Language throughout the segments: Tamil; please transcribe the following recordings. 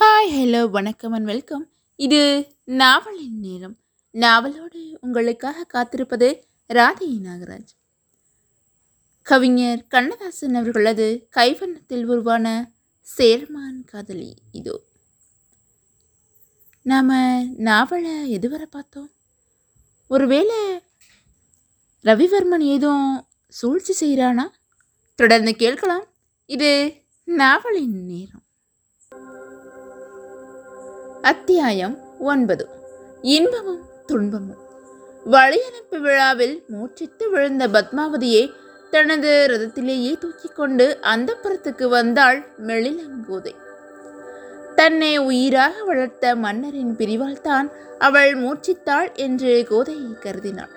ஹாய் ஹலோ வணக்கம் அண்ட் வெல்கம் இது நாவலின் நேரம். நாவலோடு உங்களுக்காக காத்திருப்பது ராதை நாகராஜ். கவிஞர் கண்ணதாசன் அவர்களது கைவண்ணத்தில் உருவான சேர்மான் காதலி இதோ. நாம் நாவலை எதுவரை பார்த்தோம்? ஒருவேளை ரவிவர்மன் ஏதும் சூழ்ச்சி செய்கிறானா? தொடர்ந்து கேட்கலாம். இது நாவலின் நேரம். அத்தியாயம் ஒன்பது. இன்பமும் துன்பமும். வழியனுப்பு விழாவில் மூச்சித்து விழுந்த பத்மாவதியை தனது ரதத்திலேயே தூக்கிக் கொண்டு அந்தப்புறத்துக்கு வந்தாள் மெழிலங்கோதை தன்னை உயிராக வளர்த்த மன்னரின் பிரிவால் தான் அவள் மூச்சித்தாள் என்று கோதையை கருதினாள்.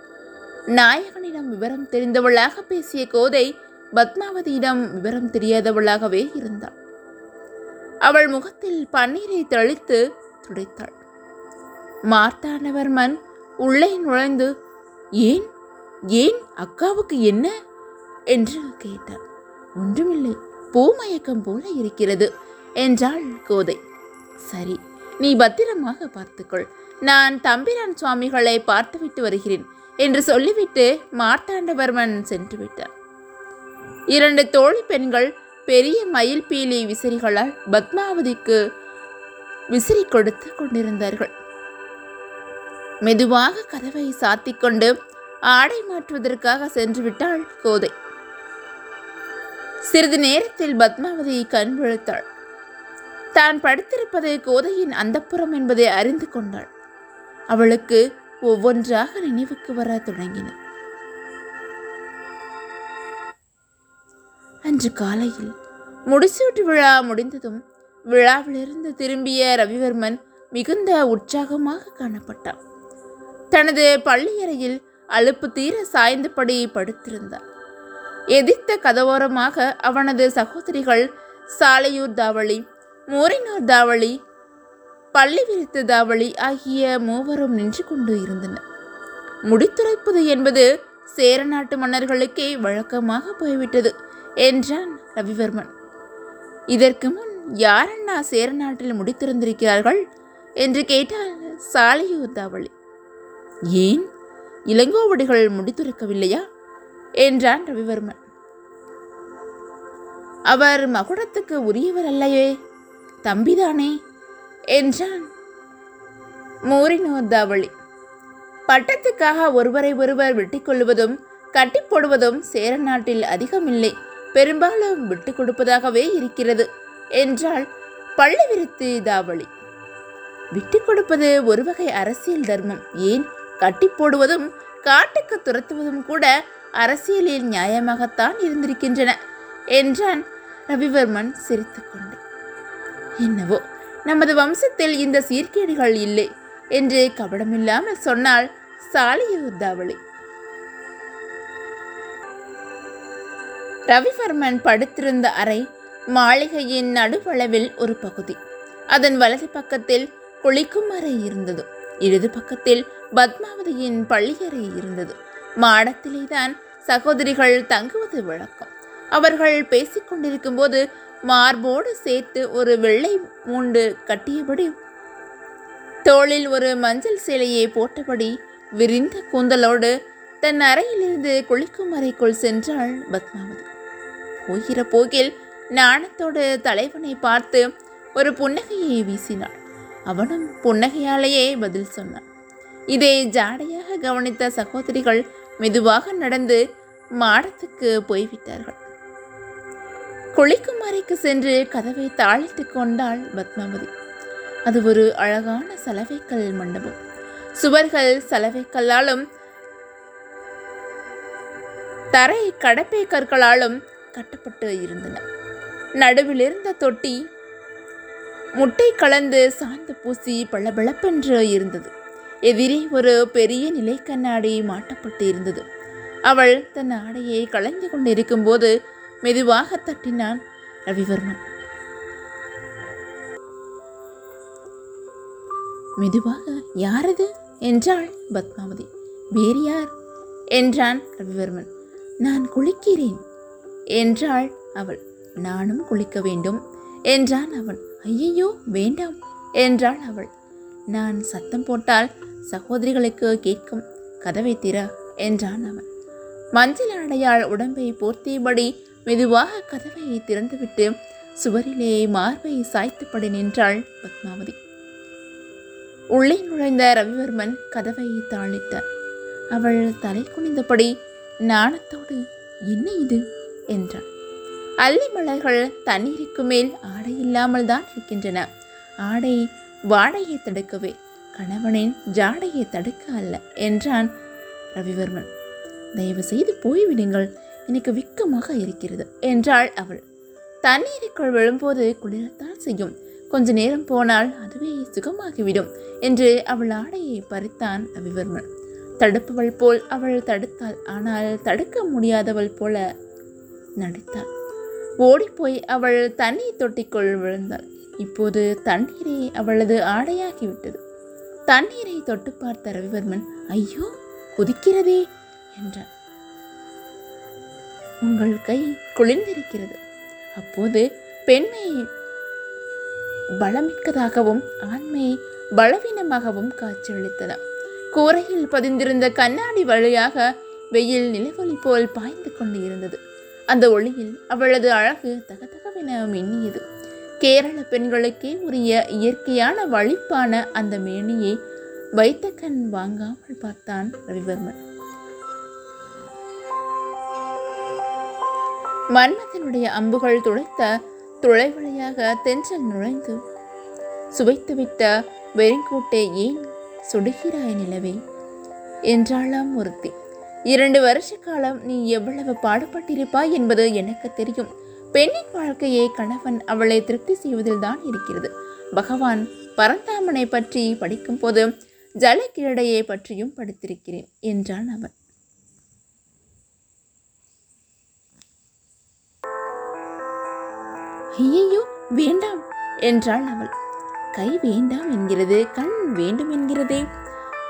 நாயகனிடம் விவரம் தெரிந்தவளாக பேசிய கோதை பத்மாவதியிடம் விவரம் தெரியாதவளாகவே இருந்தாள். அவள் முகத்தில் பன்னீரை தெளித்து துடைத்தாள். மார்த்தாண்டவர்மன் உள்ளே நுழைந்து ஏன்? ஏன் அக்காவுக்கு என்ன? என்று கேட்டார். ஒன்றுமில்லை பூமயக்கம் போல இருக்கிறது என்றாள் கோதை. சரி நீ பத்திரமாக பார்த்துக்கொள். நான் தம்பிரான் சுவாமிகளை பார்த்துவிட்டு வருகிறேன் என்று சொல்லிவிட்டு மார்த்தாண்டவர்மன் சென்று விட்டார். இரண்டு தோழி பெண்கள் பெரிய மயில் பீலி விசிறிகளால் பத்மாவதிக்கு விசிறி கொடுத்து கொண்டிருந்தார்கள். மெதுவாக கதவை சாத்திக் கொண்டு ஆடை மாற்றுவதற்காக சென்று விட்டாள் கோதை. சிறிது நேரத்தில் பத்மாவதி கண் விழுத்தாள். தான் படுத்திருப்பது கோதையின் அந்தப்புறம் என்பதை அறிந்து கொண்டாள். அவளுக்கு ஒவ்வொன்றாக நினைவுக்கு வர தொடங்கின. அன்று காலையில் முடிசூட்டு விழா முடிந்ததும் விழாவிலிருந்து திரும்பிய ரவிவர்மன் மிகுந்த உற்சாகமாக காணப்பட்டான். தனது பள்ளியறையில் அலுப்பு தீர சாய்ந்தபடி படுத்திருந்தார். எதிர்த்த கதவோரமாக அவனது சகோதரிகள் சாலையூர் தாவளி மூரினூர் தாவளி பள்ளி விரித்து தாவளி ஆகிய மூவரும் நின்று கொண்டு இருந்தனர். முடித்துரைப்பது என்பது சேர நாட்டு மன்னர்களுக்கே வழக்கமாக போய்விட்டது என்றான் ரவிவர்மன். இதற்கு முன் யாரண்ணா சேர நாட்டில் முடித்திருந்திருக்கிறார்கள்? என்று கேட்டால் சாலையூத்தாவளி ஏன்? இளங்கோவடிகள் முடித்திருக்கவில்லையா? என்றான் ரவிவர்மன். அவர் மகுடத்துக்கு உரியவர் அல்லையே தம்பிதானே? என்றான் மூரினோத்தாவளி பட்டத்துக்காக ஒருவரை ஒருவர் வெட்டிக் கொள்வதும் கட்டி போடுவதும் சேர நாட்டில் அதிகமில்லை. பெரும்பாலும் விட்டு கொடுப்பதாகவே இருக்கிறது. என்றால் பள்ளிவிருத்து தாவளி. விட்டு கொடுப்பது ஒரு வகை அரசியல் தர்மம். ஏன்? கட்டி போடுவதும் காட்டுக்கு துரத்துவதும் கூட அரசியலில் நியாயமாகத்தான் இருந்திருக்கின்றன என்றான் ரவிவர்மன் சிரித்துக்கொண்டு என்னவோ நமது வம்சத்தில் இந்த சீர்கேடுகள் இல்லை என்று கபடமில்லாமல் சொன்னால் சாலியுத்தாவளி ரவிவர்மன் படுத்திருந்த அறை மாளிகையின் நடுவளவில் ஒரு பகுதி. அதன் வலது பக்கத்தில் குளிக்கும் அறை இருந்தது. இடது பக்கத்தில் பத்மாவதியின் பள்ளியறை இருந்தது. மாடத்திலே தான் சகோதரிகள் தங்குவது வழக்கம். அவர்கள் பேசிக்கொண்டிருக்கும் போது மார்போடு சேர்த்து ஒரு வெள்ளை மூண்டு கட்டியபடி தோளில் ஒரு மஞ்சள் சேலையை போட்டபடி விரிந்த கூந்தலோடு தன் அறையிலிருந்து குளிக்கும் அறைக்குள் சென்றாள் பத்மாவதி. போகிற போக்கில் நாணத்தோடு தலைவனை பார்த்து ஒரு புன்னகையை வீசினாள். அவனும் புன்னகையாலேயே பதில் சொன்னான். இதை ஜாடையாக கவனித்த சகோதரிகள் மெதுவாக நடந்து மாடத்துக்கு போய்விட்டார்கள். குளிக்கும் அறைக்கு சென்று கதவை தாளிட்டு கொண்டாள் பத்மாவதி. அது ஒரு அழகான சலவைக்கல் மண்டபம். சுவர்கள் சலவைக்கல்லாலும் தரை கடப்பை கற்களாலும் கட்டப்பட்டு இருந்தன. நடுவில் இருந்த தொட்டி முட்டை கலந்து சாந்து பூசி பளபளப்பென்று இருந்தது. எதிரே ஒரு பெரிய நிலை கண்ணாடி மாட்டப்பட்டு இருந்தது. அவள் தன் ஆடையை களைந்து கொண்டிருக்கும் போது மெதுவாக தட்டினான் ரவிவர்மன். மெதுவாக யாரது? என்றாள் பத்மாவதி. வேறு யார்? என்றான் ரவிவர்மன். நான் குளிக்கிறேன் என்றாள் அவள். நானும் குளிக்க வேண்டும் என்றான் அவன். ஐயையோ வேண்டாம் என்றாள் அவள். நான் சத்தம் போட்டால் சகோதரிகளுக்கு கேட்கும் கதவை திற என்றான் அவன். மஞ்சள் ஆடையால் உடம்பை போர்த்தியபடி மெதுவாக கதவை திறந்துவிட்டு சுவரிலே மார்பை சாய்த்தபடி நின்றாள் பத்மாவதி. உள்ளே நுழைந்த ரவிவர்மன் கதவை தாளித்தார் அவள் தலை குனிந்தபடி நாணத்தோடு என்ன இது? என்றாள் அல்லி மலர்கள் தண்ணீருக்கு மேல் ஆடை இல்லாமல் தான் இருக்கின்றன. ஆடை வாடையை தடுக்கவே கணவனின் ஜாடையை தடுக்க அல்ல என்றான் ரவிவர்மன். தயவு செய்து போய்விடுங்கள் எனக்கு விக்கமாக இருக்கிறது என்றாள் அவள். தண்ணீருக்குள் விழும்போது குளிரத்தான் செய்யும். கொஞ்ச நேரம் போனால் அதுவே சுகமாகிவிடும் என்று அவள் ஆடையை பறித்தான் ரவிவர்மன். தடுப்பவள் போல் அவள் தடுத்தாள் ஆனால் தடுக்க முடியாதவள் போல நடித்தாள். ஓடிப்போய் அவள் தண்ணீர் தொட்டிக்குள் விழுந்தாள். இப்போது தண்ணீரை அவளது ஆடையாகிவிட்டது. தண்ணீரை தொட்டு பார்த்த ரவிவர்மன் ஐயோ குதிக்கிறதே! என்றான். உங்கள் கை குளிர்ந்திருக்கிறது. அப்போது பெண்மை பலமிக்கதாகவும் ஆண்மை பலவீனமாகவும் காட்சியளித்தன. கூரையில் பதிந்திருந்த கண்ணாடி வழியாக வெயில் நிலவொளி போல் பாய்ந்து கொண்டு இருந்தது. அந்த ஒளியில் அவளது அழகு தகதகவென மின்னியது. கேரள பெண்களுக்கே உரிய இயற்கையான வழிப்பான அந்த மேனியை வைத்த கண் வாங்காமல் பார்த்தான் ரவிவர்மன். மன்மதனுடைய அம்புகள் துளைத்த துளை வழியாக தென்றல் நுழைந்து சுவைத்துவிட்ட வெறிங்கூட்டை ஏன் சுடுகிறாய் நிலவே? என்றாளாம் ஒருத்தி. இரண்டு வருஷ காலம் நீ எவ்வளவு பாடுபட்டிருப்பாய் என்பது எனக்கு தெரியும். பெண்ணின் வாழ்க்கையை கணவன் அவளை திருப்தி செய்வதில் தான் இருக்கிறது. பகவான் பரந்தாமனை பற்றி படிக்கும் போது ஜலக்கிரடையை பற்றியும் படித்திருக்கிறேன் என்றான் அவன். ஐயையோ வேண்டாம் என்றாள் அவள். கை வேண்டாம் என்கிறது கண் வேண்டும் என்கிறதே.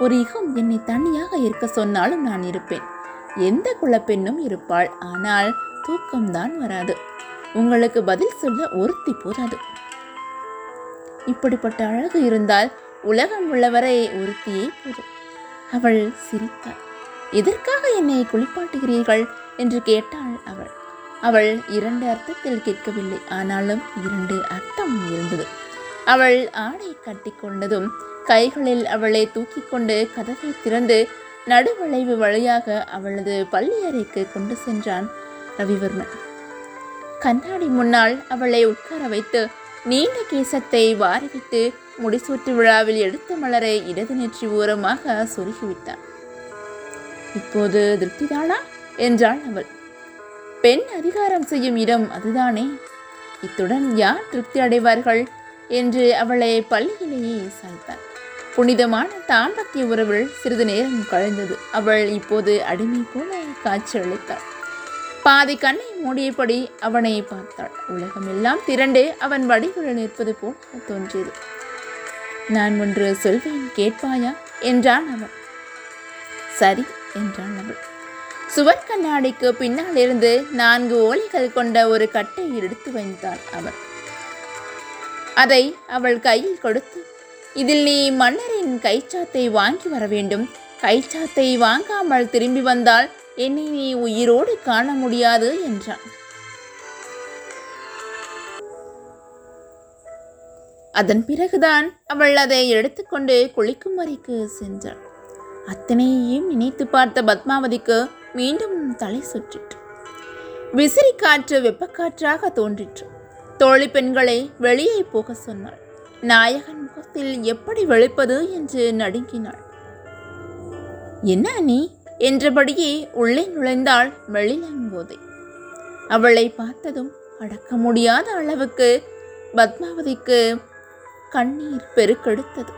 ஒரு யுகம் என்னை தனியாக இருக்க சொன்னாலும் நான் இருப்பேன். எந்த குலப்பெண்ணும் இருப்பாள். ஆனால் தூக்கம்தான் வராது. உங்களுக்கு பதில் சொல்ல ஒருத்தி போதாது. இப்படிப்பட்ட அழகு இருந்தால் உலகம் உள்ளவரை ஒருத்தியே போதும். அவள் சிரித்தாள். எதற்காக என்னை குளிப்பாட்டுகிறீர்கள்? என்று கேட்டாள் அவள். அவள் இரண்டு அர்த்தத்தில் கேட்கவில்லை. ஆனாலும் இரண்டு அர்த்தம் இருந்தது. அவள் ஆடை கட்டிக்கொண்டதும் கைகளில் அவளை தூக்கி கொண்டு கதவை திறந்து நடுவளைவு வழியாக அவளது பள்ளி அறைக்கு கொண்டு சென்றான் ரவிவர்மன். கண்ணாடி முன்னால் அவளை உட்கார வைத்து நீண்ட கேசத்தை வாரிவிட்டு முடிசூட்டு விழாவில் எடுத்த மலரை இடது நெற்றி ஓரமாக சொருகிவிட்டான். இப்போது திருப்திதானா? என்றாள் அவள். பெண் அதிகாரம் செய்யும் இடம் அதுதானே? இத்துடன் யார் திருப்தி அடைவார்கள்? என்று அவளை பள்ளியிலேயே சாய்த்தாள் புனிதமான தாம்பத்திய உறவில் சிறிது நேரம் கழிந்தது. அவள் இப்போது அடிமை போல காட்சி அளித்தாள் பாதி கண்ணை மூடியபடி அவனை பார்த்தாள். உலகமெல்லாம் திரண்டு அவன் வடிவில் நிற்பது போல் தோன்றியது. நான் ஒன்று சொல்வேன் கேட்பாயா? என்றான் அவன். சரி என்றான் அவள். சுவர் கண்ணாடிக்கு பின்னால் இருந்து நான்கு ஓலைகள் கொண்ட ஒரு கட்டை எடுத்து வைத்தான் அவன். அதை அவள் கையில் கொடுத்து இதில் நீ மன்னரின் கைச்சாத்தை வாங்கி வர வேண்டும். கைச்சாத்தை வாங்காமல் திரும்பி வந்தால் என்னை நீ உயிரோடு காண முடியாது என்றான். அதன் பிறகுதான் அவள் அதை எடுத்துக்கொண்டு குளிக்கும் வரைக்கு சென்றாள். அத்தனையையும் நினைத்து பார்த்த பத்மாவதிக்கு மீண்டும் தலை சுற்றிற்று. விசிறி காற்று வெப்பக்காற்றாக தோன்றிற்று. தோழி பெண்களை வெளியே போக சொன்னாள். நாயகன் முகத்தில் எப்படி வெளிப்பது என்று நடுங்கினாள். என்ன நீ என்றபடியே உள்ளே நுழைந்தாள் மெளிலங்கோதை அவளை பார்த்ததும் அடக்க முடியாத அளவுக்கு பத்மாவதிக்கு கண்ணீர் பெருக்கெடுத்தது.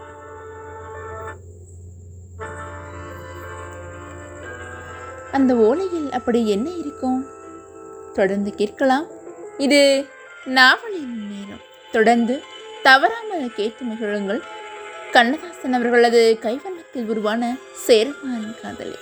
அந்த ஓலையில் அப்படி என்ன இருக்கும்? தொடர்ந்து கேட்கலாம். இது நாவலின் நேரம். தொடர்ந்து தவறாமல் கேட்டு மகிழுங்கள். கண்ணதாசன் அவர்களது கைவண்ணத்தில் உருவான சேரமான் காதலி.